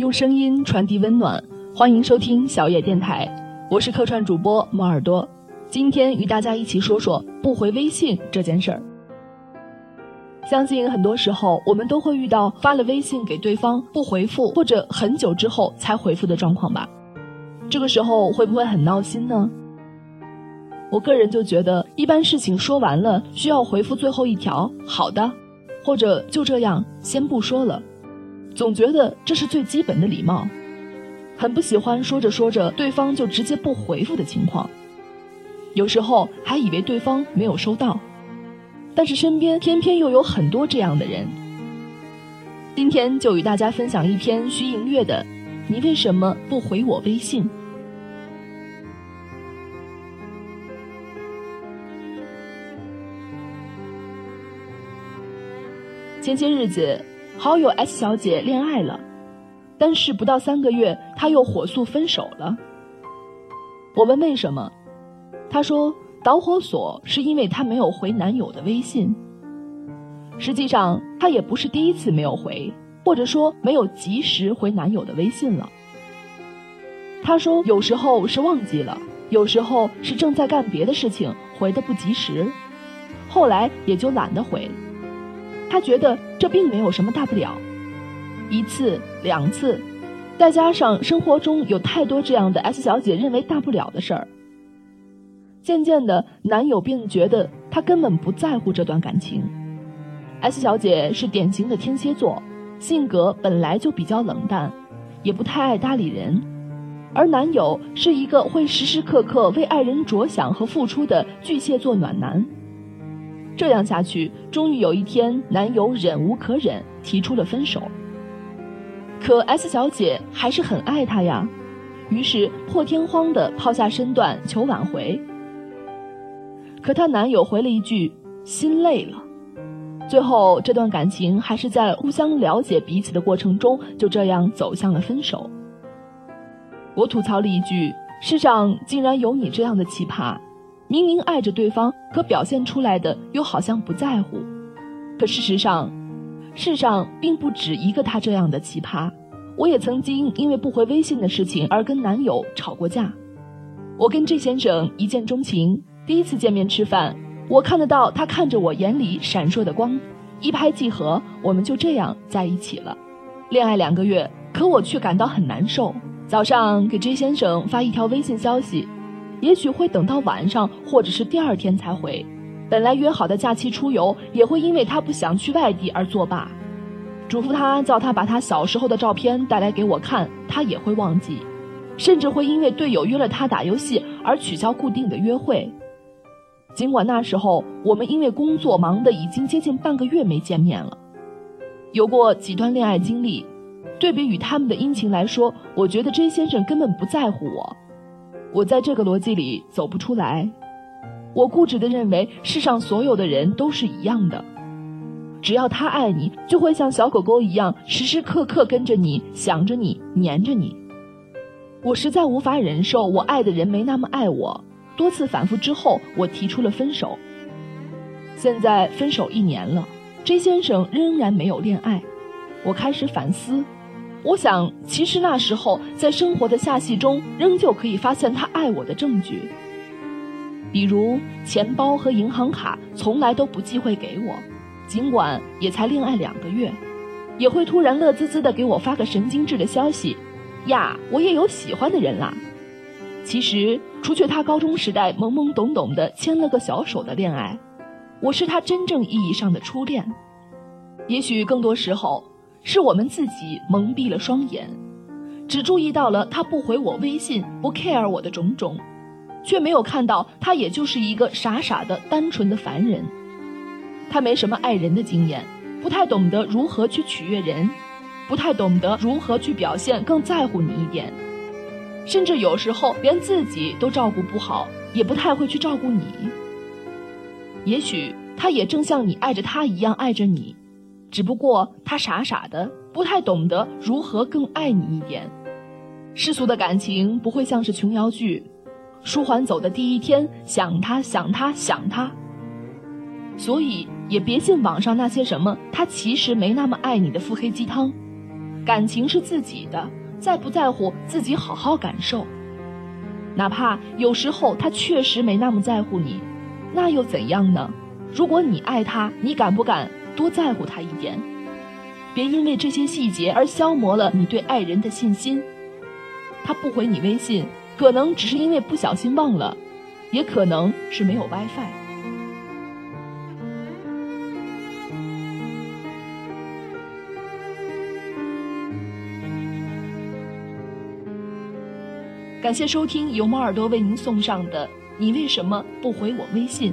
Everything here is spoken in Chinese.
用声音传递温暖，欢迎收听小野电台，我是客串主播猫耳朵。今天与大家一起说说不回微信这件事儿。相信很多时候我们都会遇到发了微信给对方不回复，或者很久之后才回复的状况吧？这个时候会不会很闹心呢？我个人就觉得，一般事情说完了，需要回复最后一条“好的”，或者就这样先不说了。总觉得这是最基本的礼貌，很不喜欢说着说着对方就直接不回复的情况。有时候还以为对方没有收到，但是身边偏偏又有很多这样的人。今天就与大家分享一篇徐莹月的《你为什么不回我微信》。前些日子。好友 S 小姐恋爱了，但是不到三个月，她又火速分手了。我问为什么，她说导火索是因为她没有回男友的微信。实际上，她也不是第一次没有回，或者说没有及时回男友的微信了。她说有时候是忘记了，有时候是正在干别的事情，回的不及时，后来也就懒得回。他觉得这并没有什么大不了，一次两次，再加上生活中有太多这样的 S 小姐认为大不了的事儿。渐渐的，男友便觉得她根本不在乎这段感情。S 小姐是典型的天蝎座，性格本来就比较冷淡，也不太爱搭理人，而男友是一个会时时刻刻为爱人着想和付出的巨蟹座暖男。这样下去，终于有一天，男友忍无可忍，提出了分手。可 S 小姐还是很爱他呀，于是破天荒的抛下身段求挽回。可她男友回了一句“心累了”，最后这段感情还是在互相了解彼此的过程中，就这样走向了分手。我吐槽了一句：“世上竟然有你这样的奇葩。”明明爱着对方，可表现出来的又好像不在乎。可事实上，世上并不止一个他这样的奇葩。我也曾经因为不回微信的事情而跟男友吵过架。我跟这先生一见钟情，第一次见面吃饭，我看得到他看着我眼里闪烁的光，一拍即合，我们就这样在一起了。恋爱两个月，可我却感到很难受。早上给 J 先生发一条微信消息。也许会等到晚上，或者是第二天才回。本来约好的假期出游，也会因为他不想去外地而作罢。嘱咐他叫他把他小时候的照片带来给我看，他也会忘记。甚至会因为队友约了他打游戏而取消固定的约会。尽管那时候我们因为工作忙得已经接近半个月没见面了，有过几段恋爱经历，对比与他们的殷勤来说，我觉得 J 先生根本不在乎我。我在这个逻辑里走不出来，我固执的认为世上所有的人都是一样的，只要他爱你，就会像小狗狗一样时时刻刻跟着你，想着你，黏着你。我实在无法忍受我爱的人没那么爱我，多次反复之后，我提出了分手。现在分手一年了，J 先生仍然没有恋爱，我开始反思。我想，其实那时候在生活的下戏中，仍旧可以发现他爱我的证据。比如钱包和银行卡从来都不忌讳给我，尽管也才恋爱两个月，也会突然乐滋滋的给我发个神经质的消息，呀，我也有喜欢的人啦。其实，除却他高中时代懵懵懂懂的牵了个小手的恋爱，我是他真正意义上的初恋。也许更多时候。是我们自己蒙蔽了双眼，只注意到了他不回我微信、不 care 我的种种，却没有看到他也就是一个傻傻的、单纯的凡人。他没什么爱人的经验，不太懂得如何去取悦人，不太懂得如何去表现更在乎你一点，甚至有时候连自己都照顾不好，也不太会去照顾你。也许他也正像你爱着他一样爱着你。只不过他傻傻的，不太懂得如何更爱你一点。世俗的感情不会像是琼瑶剧，舒缓走的第一天想他想他想他。所以也别信网上那些什么他其实没那么爱你的腹黑鸡汤。感情是自己的，在不在乎自己好好感受。哪怕有时候他确实没那么在乎你，那又怎样呢？如果你爱他，你敢不敢多在乎他一点？别因为这些细节而消磨了你对爱人的信心。他不回你微信，可能只是因为不小心忘了，也可能是没有 WiFi。感谢收听由猫耳朵为您送上的《你为什么不回我微信》。